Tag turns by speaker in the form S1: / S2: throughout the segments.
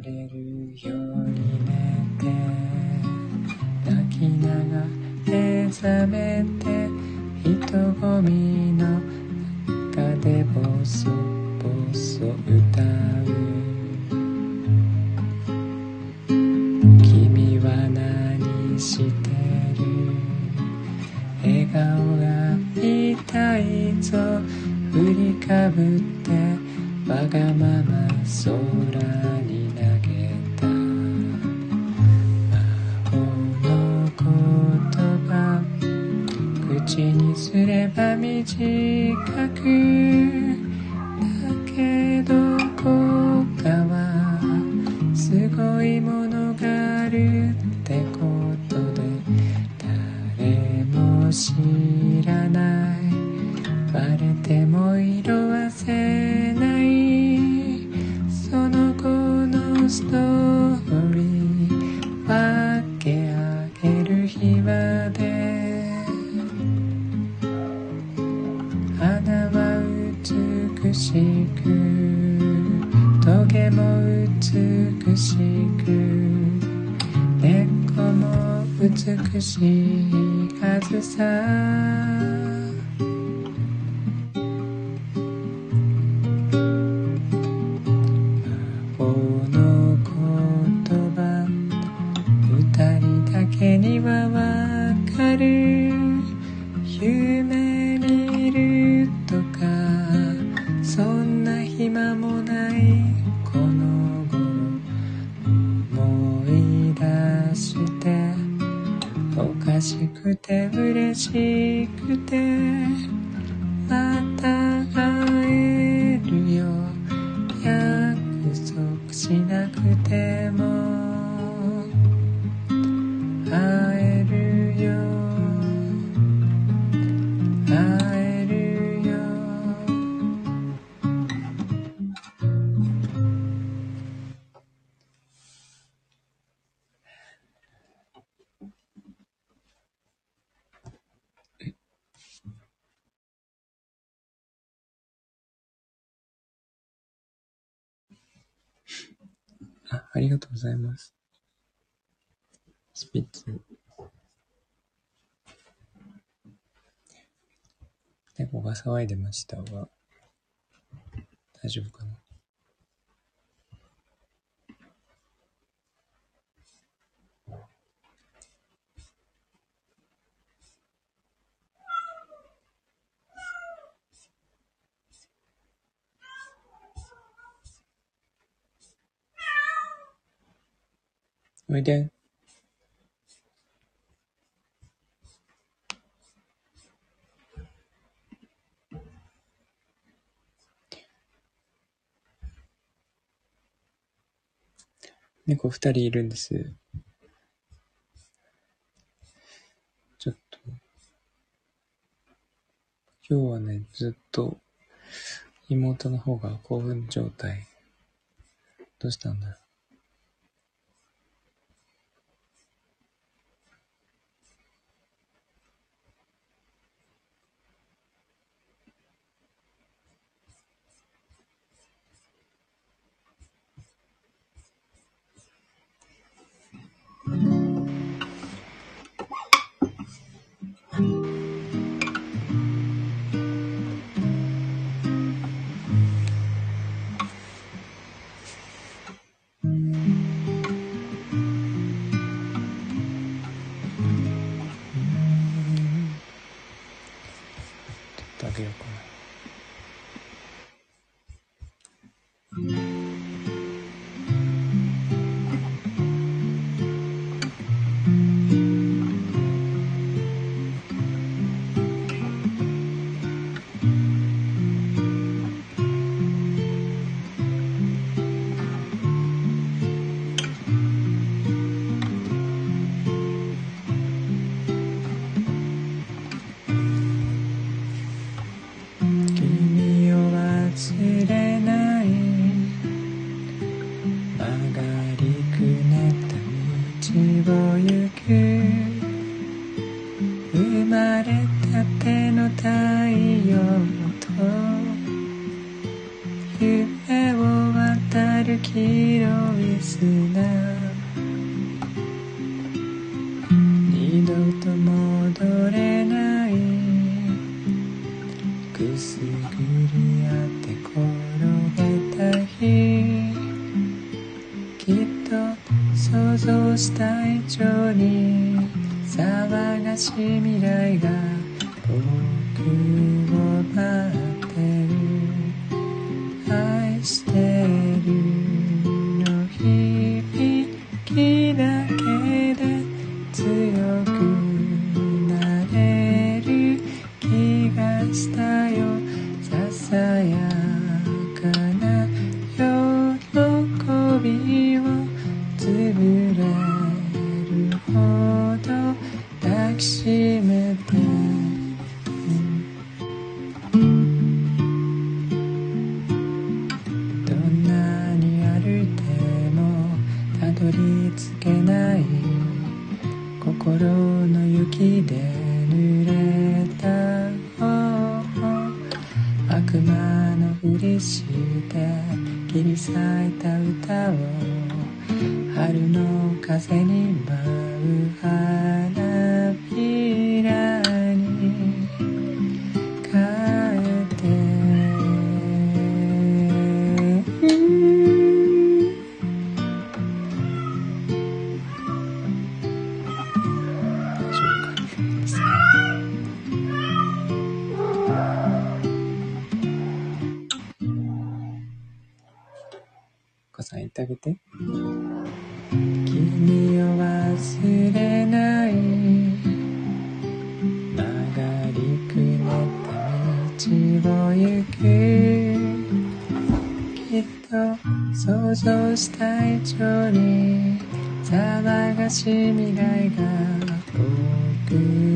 S1: れる？ように寝て泣きながら目覚めて人混みの中でボソボソ歌う君は何してる？笑顔が痛たいぞ振りかぶってわがまま空 이제 가끔 ありがとうございます。スピッツ。猫が騒いでましたが、大丈夫かな？おいで猫二人いるんです。ちょっと、今日はね、ずっと妹の方が興奮状態。どうしたんだろう。広い砂ってあげて。君を忘れない。曲がりくねった道を行くきっと想像した以上に騒がしい未来が僕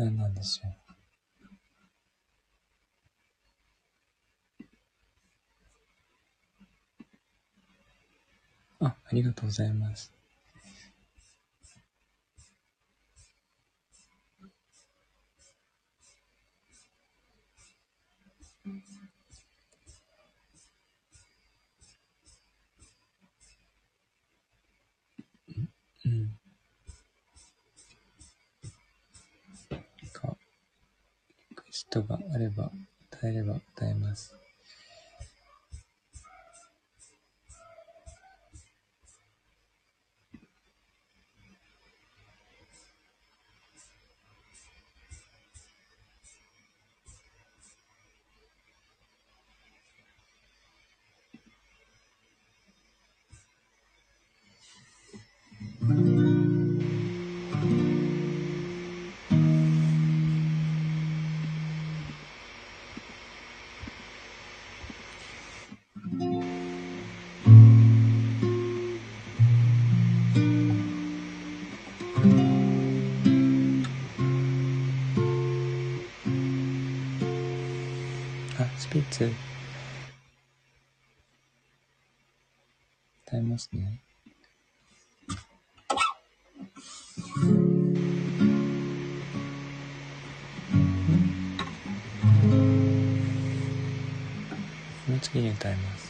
S1: なんなんでしょう。あ、ありがとうございます。ヒがあれば歌えれば歌えます。せん。歌いますね。この次に歌います。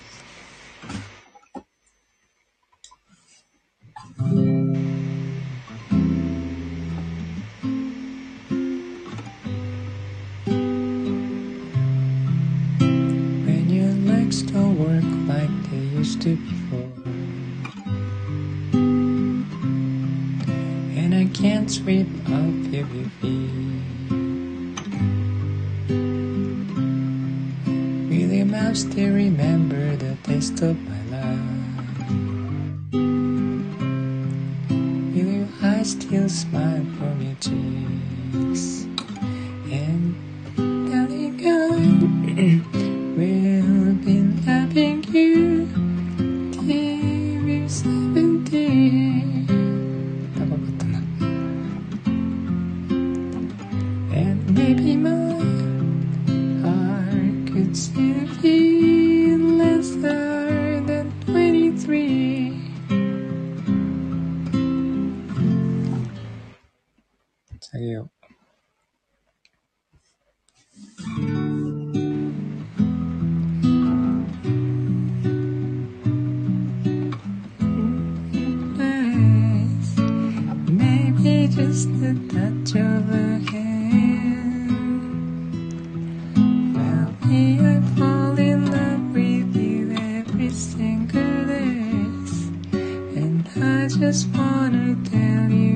S1: just wanna tell you.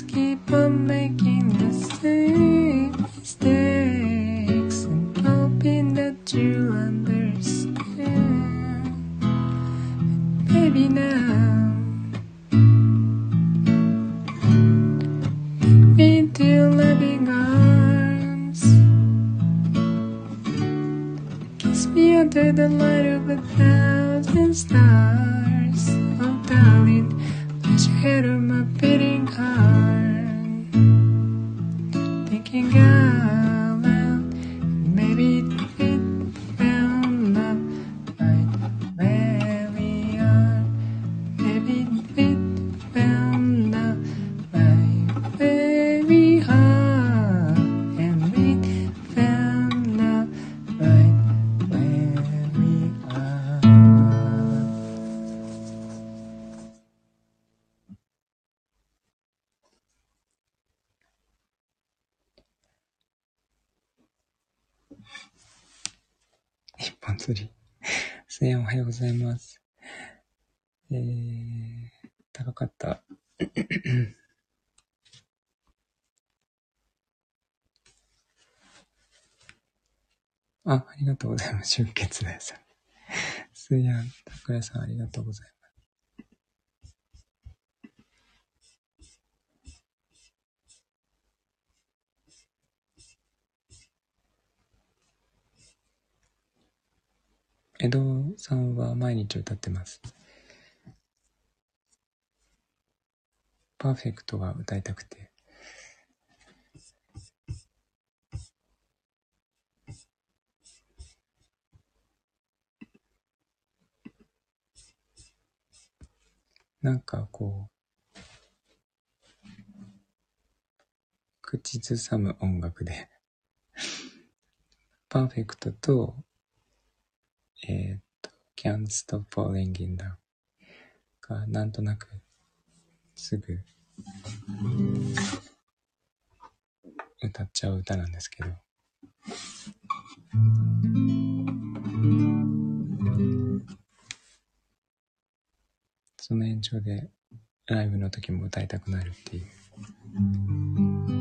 S1: keep on making ようございます。えー、高かった。あ、ありがとうございます。出血です。すいやん、たく井さんありがとうございます。江戸さんは毎日歌ってます。パーフェクトが歌いたくて。なんかこう、口ずさむ音楽でパーフェクトと、えー、っと、Can't Stop Falling in Love がなんとなくすぐ歌っちゃう歌なんですけど、その延長でライブの時も歌いたくなるっていう。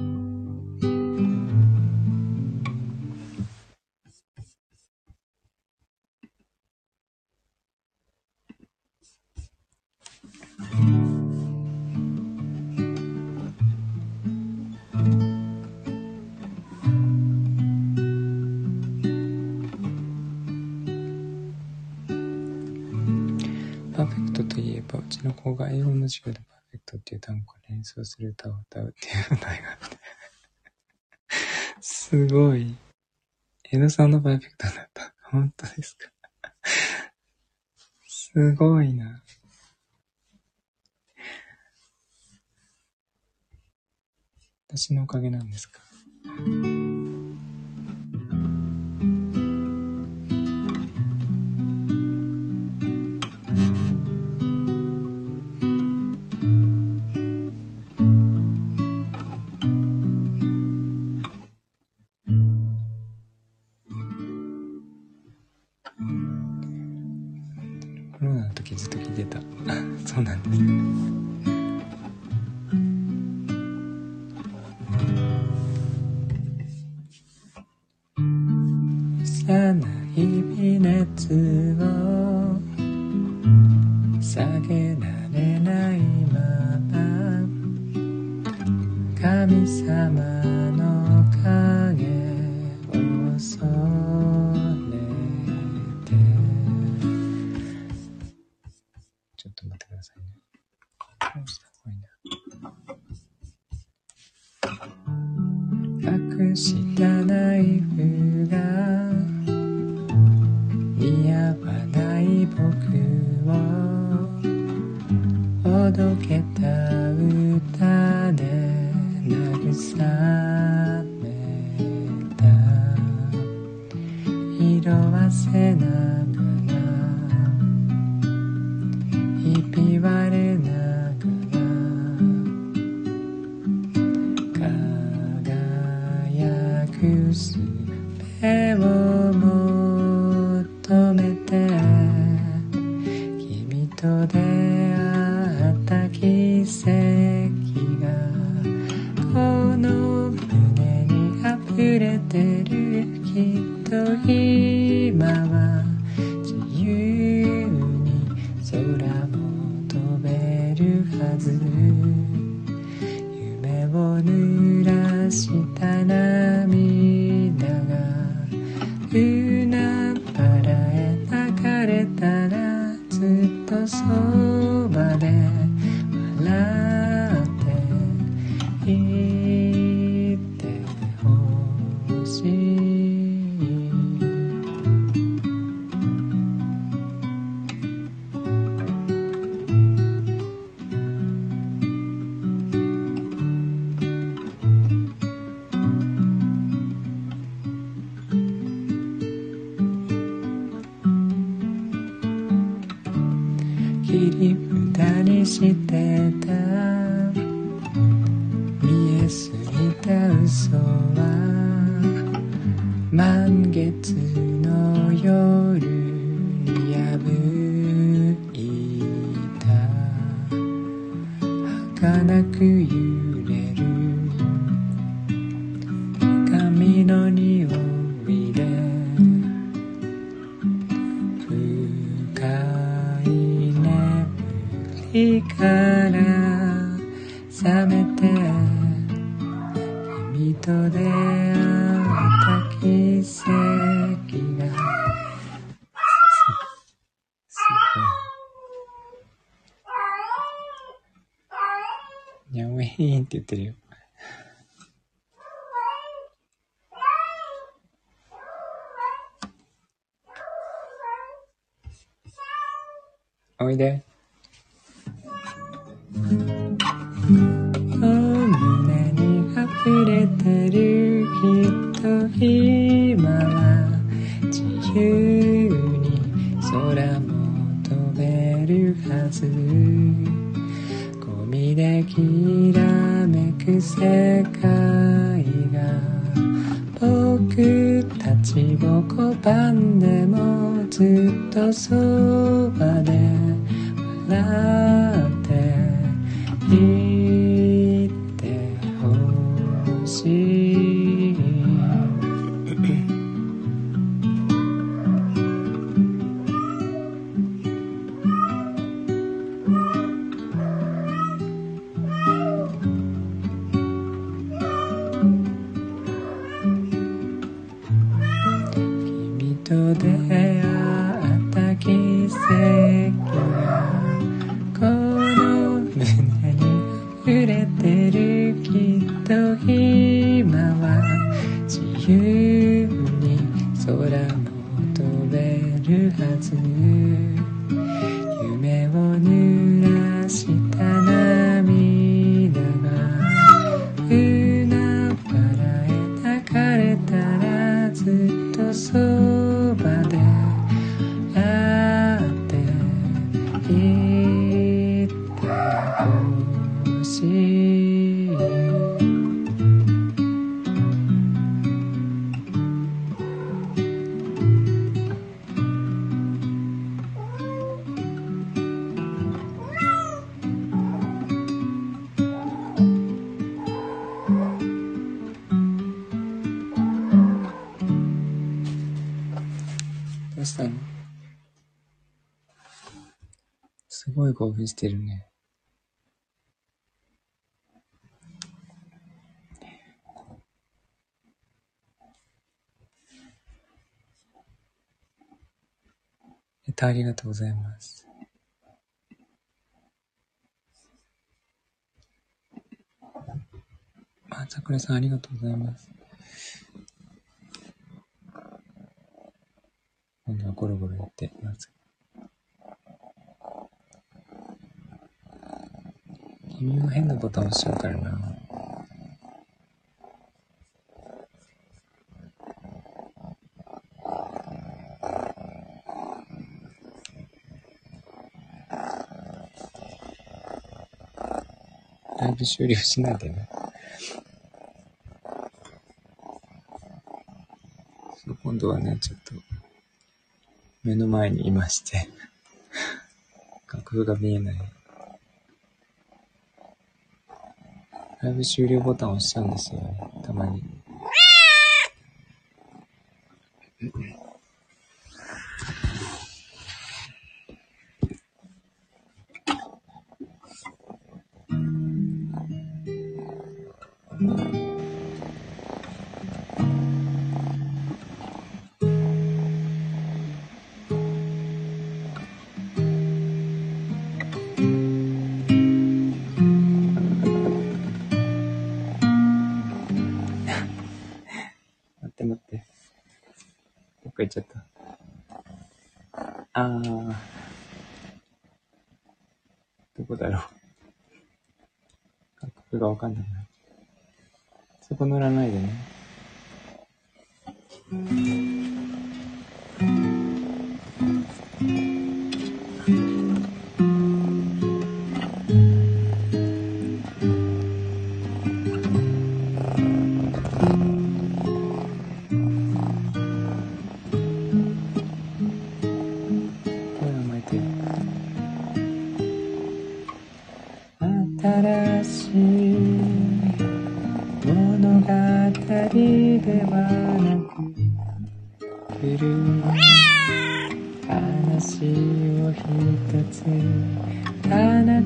S1: 子が英語の授業でパーフェクトっていう単語から連想する歌を歌うっていう歌があって。すごい。江戸さんのパーフェクトだった。本当ですか？すごいな。私のおかげなんですか？said. 出会った奇跡がって言ってるよ。おいで。今は自由に空も飛べるはず。ゴミできらめく世界が僕たちを拒んでもずっとそばで笑っごい興奮してるね。えっと、ありがとうございます。あ、桜さんありがとうございます。今度はゴロゴロやってます。君は変なボタン押しちゃうからな。ライブ終了しないでね。そう今度はね、ちょっと、目の前にいまして、楽譜が見えない。ライブ終了ボタン押しちゃうんですよ、たまに。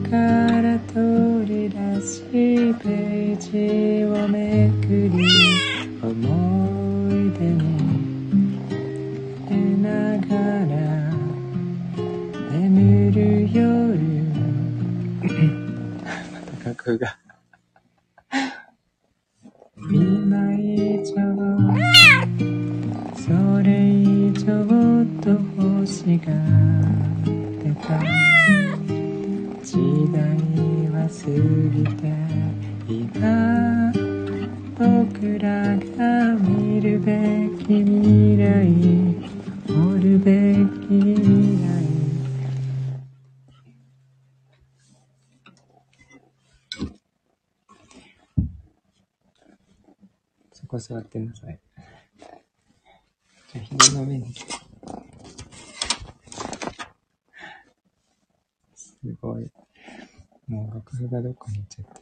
S1: から取り出しページをめくり。座ってなさい。じゃあ、膝の上に。すごい。もう楽譜がどっかに行っちゃって。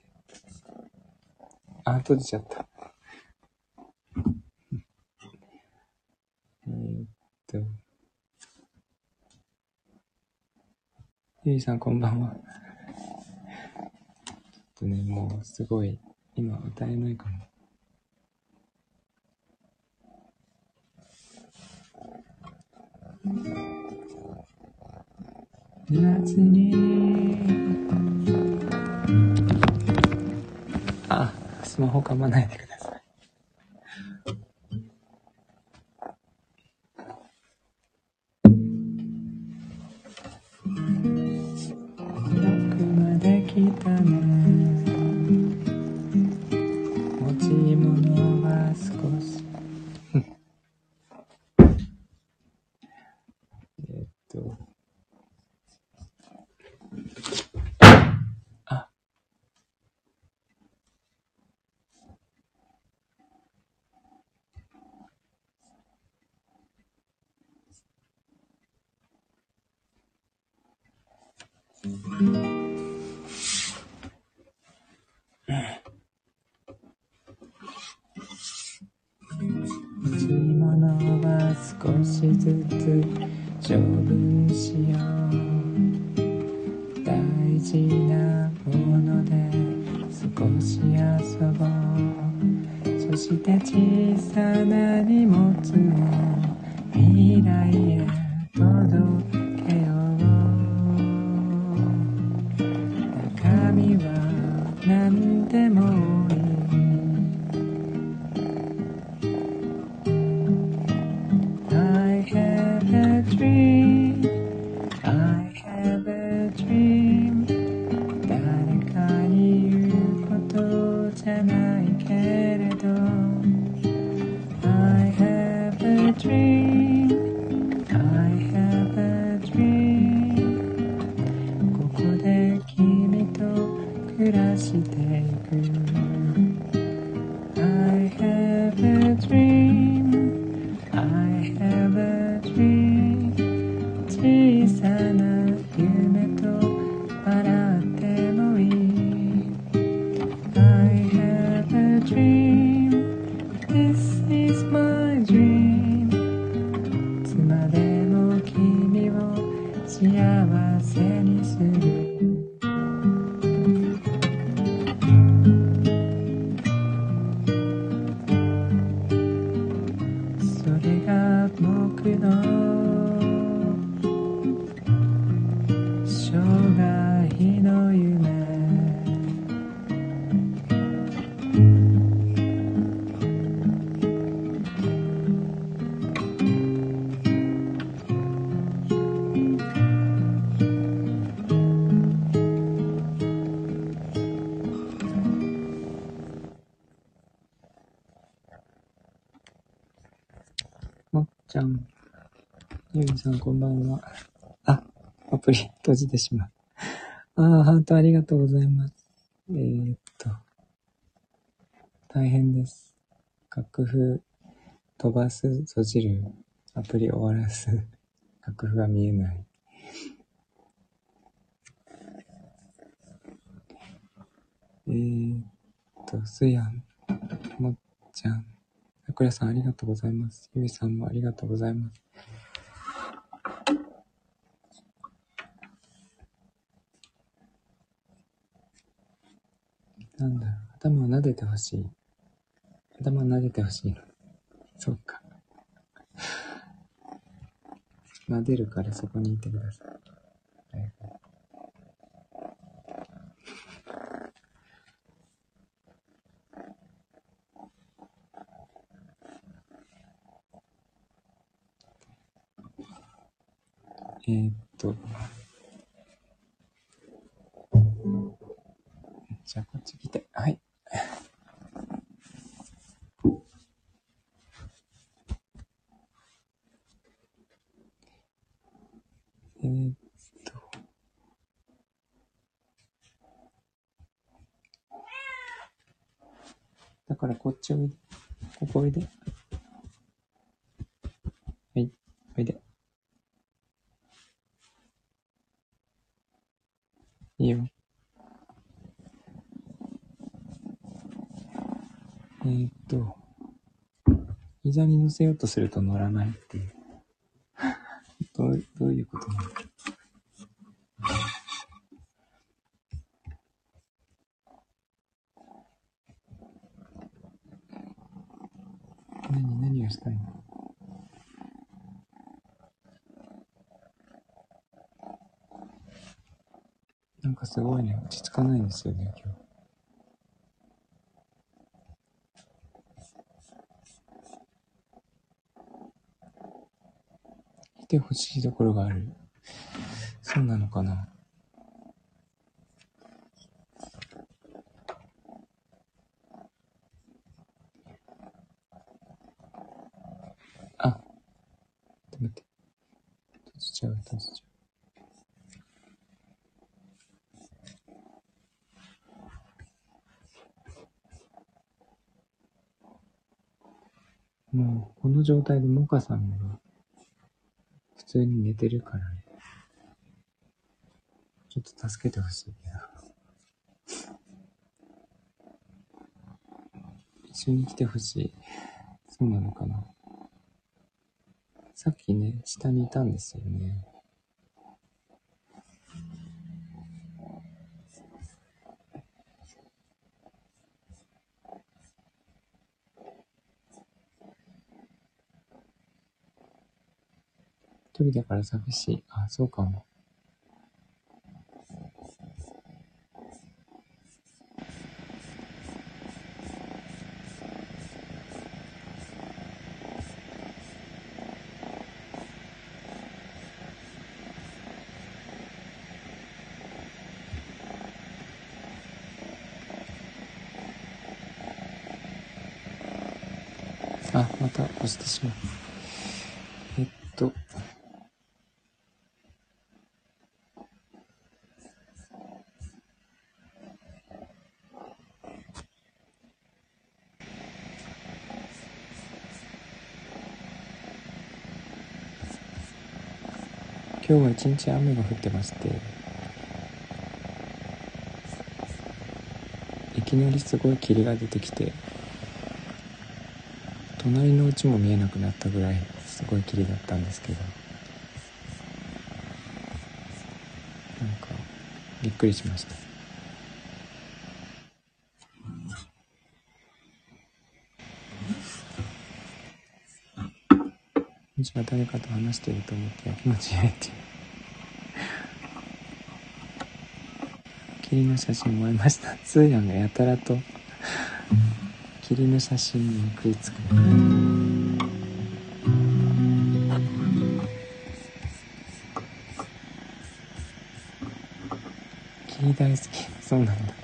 S1: あ、閉じちゃった。えーっと。ゆいさんこんばんは。ちょっとね、もうすごい、今歌えないかも。夏にあ、スマホかまないでください。しじてしまう。ああ、ハートありがとうございます。えー、っと。大変です。楽譜飛ばす、閉じる、アプリ終わらす、楽譜が見えない。えー、っと、すやん、もっちゃん、さくらさんありがとうございます。ゆみさんもありがとうございます。なんだろう、頭を撫でてほしい。頭を撫でてほしいの。そっか。撫でるからそこにいてください。はいえー、っと。じゃあこっち来て。はい。えー、っと。だからこっちおいで。ここおいで。はい、おいで。いいよ。えー、っと、膝に乗せようとすると乗らないっていう。どうどういうことなの？何、何をしたいの？なんかすごいね、落ち着かないんですよね、今日。てほしいところがある。そうなのかな？あ、待って。閉じちゃう、閉じちゃう。もう、この状態でモカさんが、通に寝てるからね。ちょっと助けてほしいな。一緒に来てほしい。そうなのかな。さっきね、下にいたんですよね。人だから寂しい。あ、そうかも。あ、また押してしまう。えっと。今日は一日雨が降ってまして、いきなりすごい霧が出てきて、隣の家も見えなくなったぐらいすごい霧だったんですけど、なんか、びっくりしました。じゃあ誰かと話していると思ってやきもち焼いて霧の写真もらいました。スーヤンがやたらと。霧の写真に食いつく。霧大好き。そうなんだ。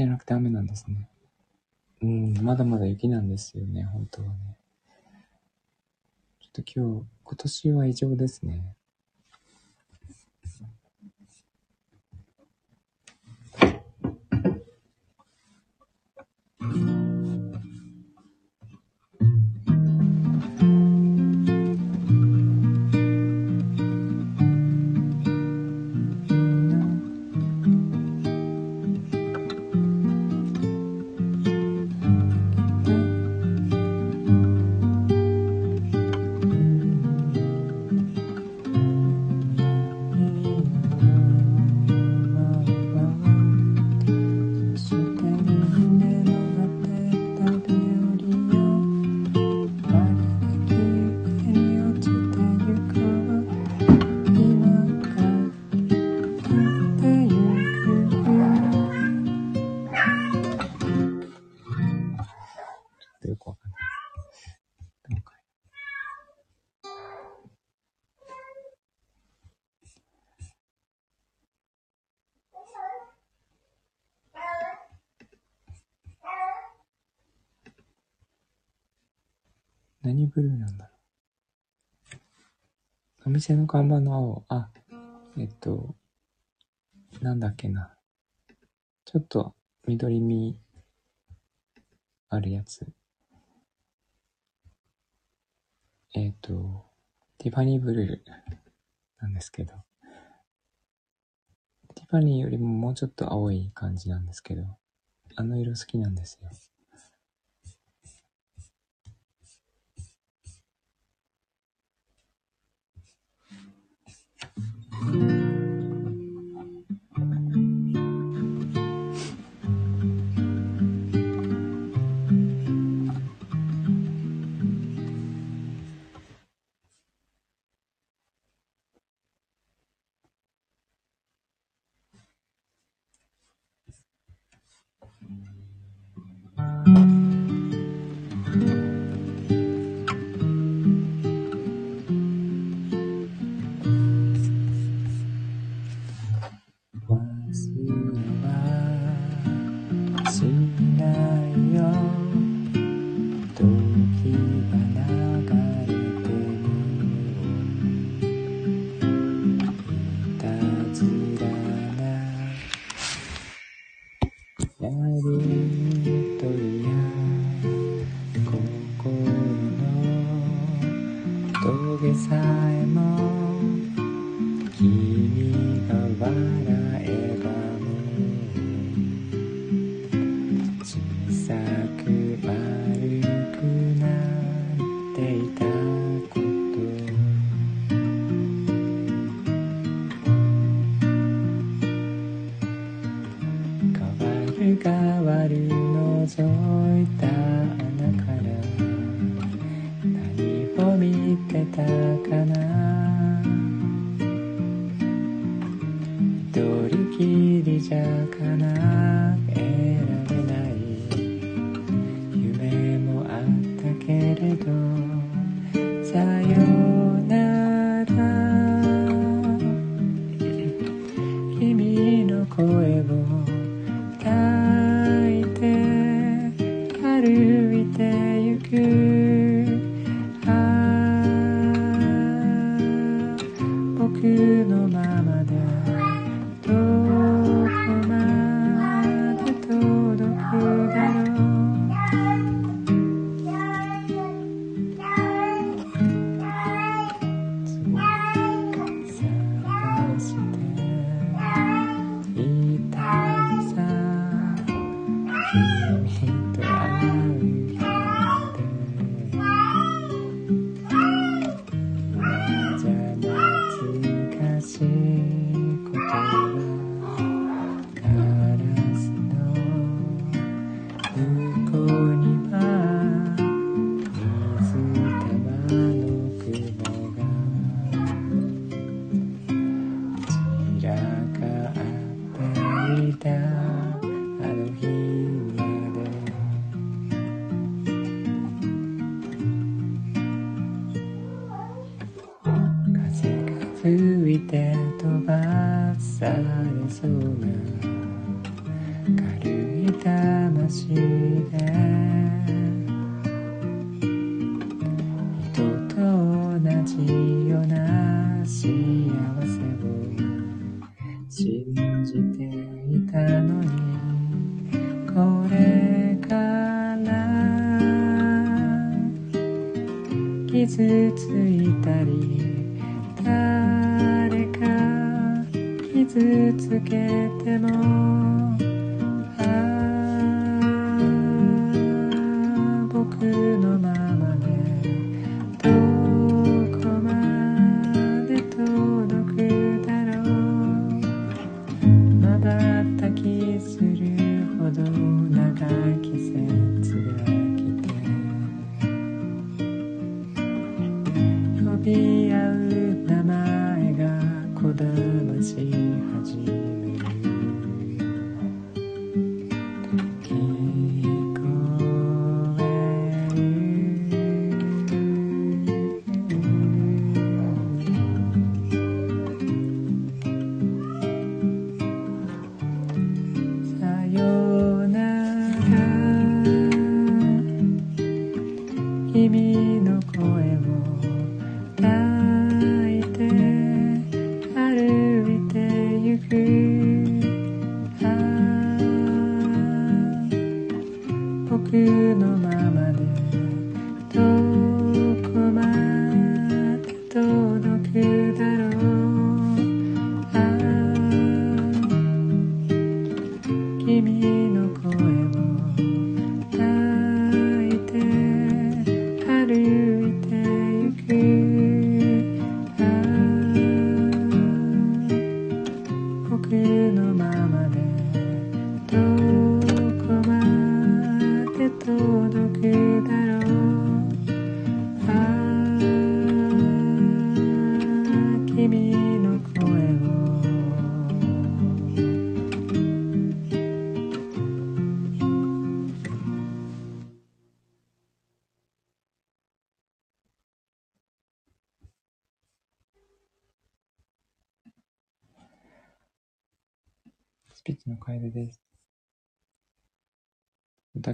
S1: じゃなくて雨なんですね。うん、まだまだ雪なんですよね、本当はね。ちょっと今日、今年は異常ですね。ブルーなんだろう。お店の看板の青、あ、えっと、なんだっけな。ちょっと緑みあるやつ。えっ、と、ティファニーブルーなんですけど、ティファニーよりももうちょっと青い感じなんですけど、あの色好きなんですよ。されそうな軽い魂。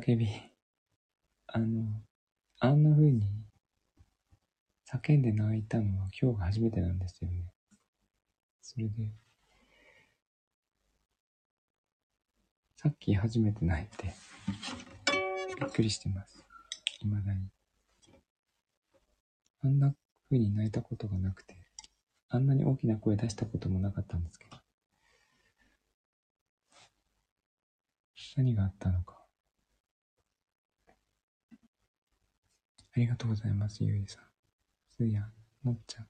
S1: おたけび。あの、あんな風に叫んで泣いたのは今日が初めてなんですよね。それで、さっき初めて泣いて、びっくりしてます。未だに。あんな風に泣いたことがなくて、あんなに大きな声出したこともなかったんですけど。何があったのか。ありがとうございます、ゆいさん。すーやん、もっちゃん。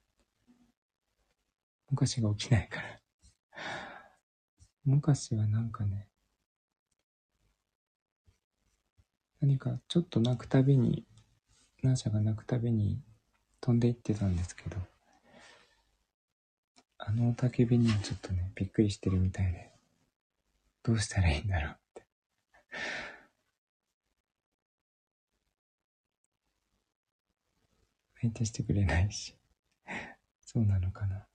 S1: 昔が起きないから昔はなんかね、何かちょっと泣くたびに、ナーシャが泣くたびに飛んでいってたんですけど、あの雄たけびにはちょっとね、びっくりしてるみたいで、どうしたらいいんだろうって。相手してくれないし、そうなのかな。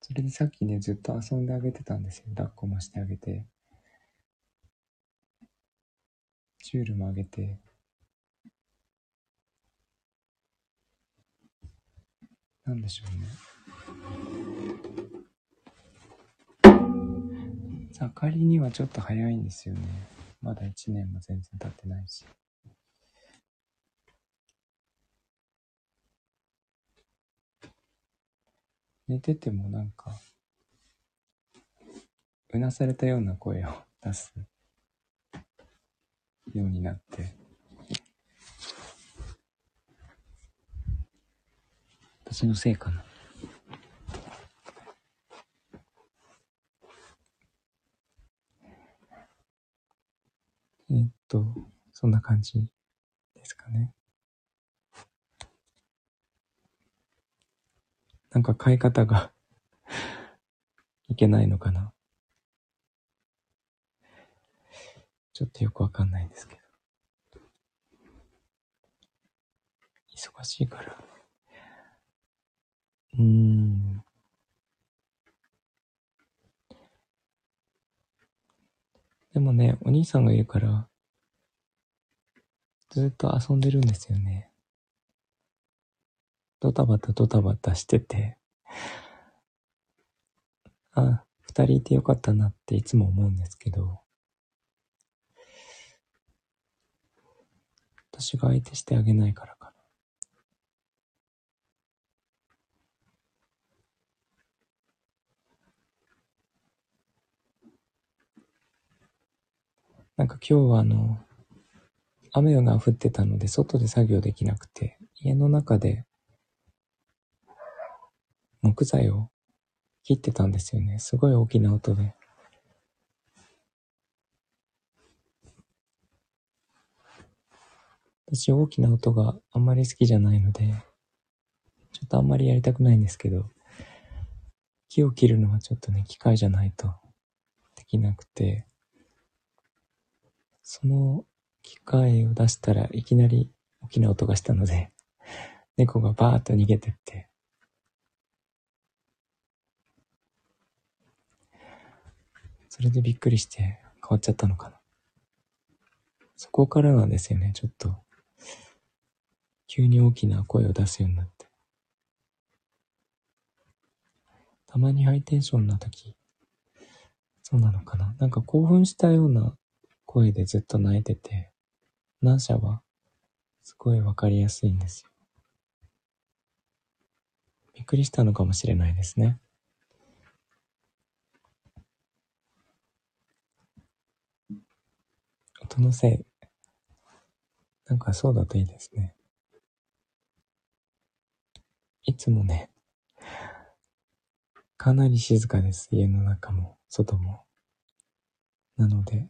S1: それでさっきね、ずっと遊んであげてたんですよ。抱っこもしてあげて。チュールもあげて。なんでしょうね。盛りにはちょっと早いんですよね。まだ1年も全然経ってないし。寝ててもなんか、うなされたような声を出すようになって、私のせいかな。えっと、そんな感じですかね。なんか変え方がいけないのかな。ちょっとよくわかんないんですけど。忙しいから。うーん。でもね、お兄さんがいるから、ずっと遊んでるんですよね。ドタバタドタバタしてて、あ、二人いてよかったなっていつも思うんですけど、私が相手してあげないからかな。なんか今日はあの、雨が降ってたので外で作業できなくて、家の中で木材を切ってたんですよね。すごい大きな音で。私大きな音があんまり好きじゃないので、ちょっとあんまりやりたくないんですけど、木を切るのはちょっとね、機械じゃないとできなくて、その機械を出したらいきなり大きな音がしたので、猫がバーッと逃げてって、それでびっくりして変わっちゃったのかな。そこからなんですよね、ちょっと。急に大きな声を出すようになって。たまにハイテンションな時、そうなのかな。なんか興奮したような声でずっと泣いてて、何社はすごいわかりやすいんですよ。びっくりしたのかもしれないですね。音のせい。なんかそうだといいですね。いつもね、かなり静かです。家の中も、外も。なので、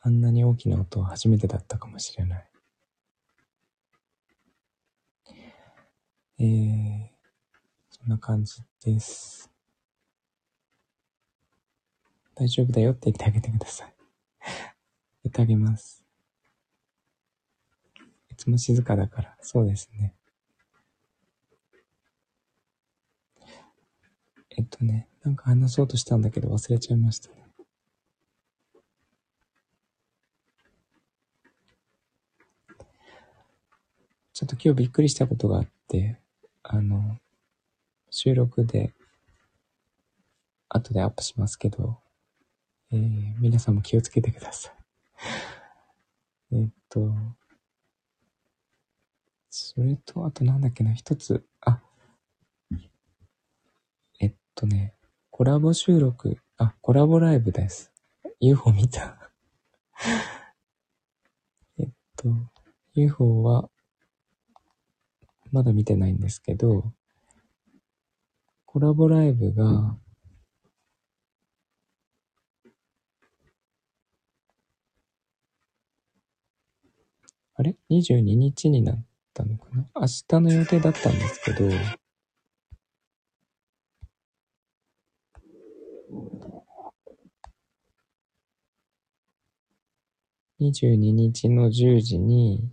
S1: あんなに大きな音は初めてだったかもしれない。えー、そんな感じです。大丈夫だよって言ってあげてください。言ってあげます。いつも静かだから、そうですね。えっとね、なんか話そうとしたんだけど忘れちゃいましたね。ちょっと今日びっくりしたことがあって、あの、収録で、後でアップしますけど、えー、皆さんも気をつけてください。えっと、それと、あとなんだっけな、一つ、あ、えっとね、コラボ収録、あ、コラボライブです。UFO 見た えっと、UFO は、まだ見てないんですけど、コラボライブが、あれ ?22 日になったのかな？明日の予定だったんですけど、22日の10時に、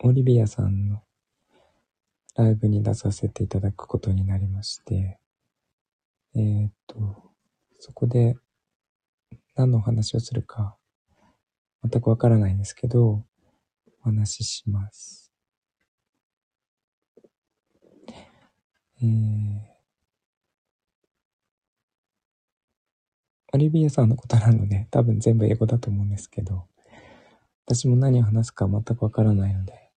S1: オリビアさんのライブに出させていただくことになりまして、えー、っと、そこで何の話をするか全くわからないんですけど、お話しします。えー、オリビエさんのことなので、多分全部英語だと思うんですけど、私も何を話すか全くわからないので、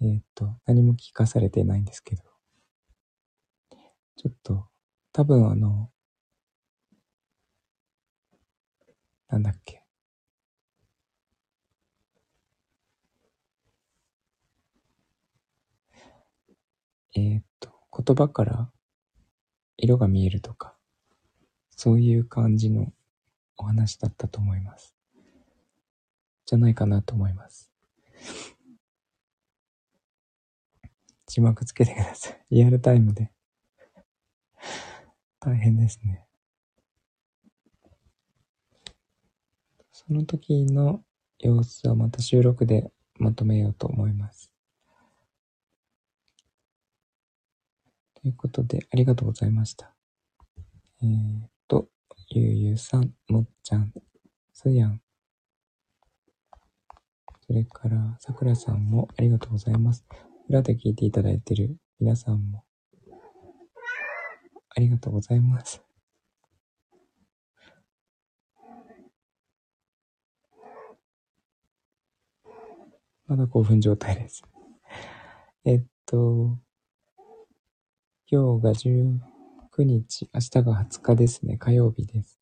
S1: えー、っと、何も聞かされてないんですけど、ちょっと、多分あの、なんだっけ。えー、っと、言葉から色が見えるとか、そういう感じのお話だったと思います。じゃないかなと思います。字幕つけてください。リアルタイムで。大変ですね。その時の様子はまた収録でまとめようと思います。ということで、ありがとうございました。えー、っと、ゆうゆうさん、もっちゃん、すやん、それから、さくらさんもありがとうございます。裏で聞いていただいている皆さんも、ありがとうございます。まだ興奮状態です。えっと、今日が19日、明日が20日ですね。火曜日です。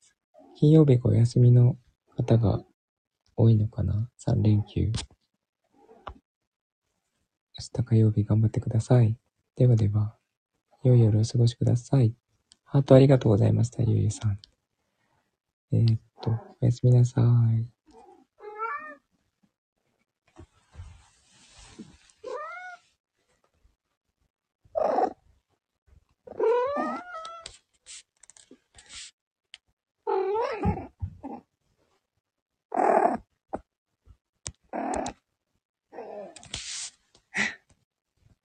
S1: 金曜日がお休みの方が多いのかな ?3 連休。明日火曜日頑張ってください。ではでは、良い夜をお過ごしください。ハートありがとうございました、ゆうゆうさん。えー、っと、おやすみなさい。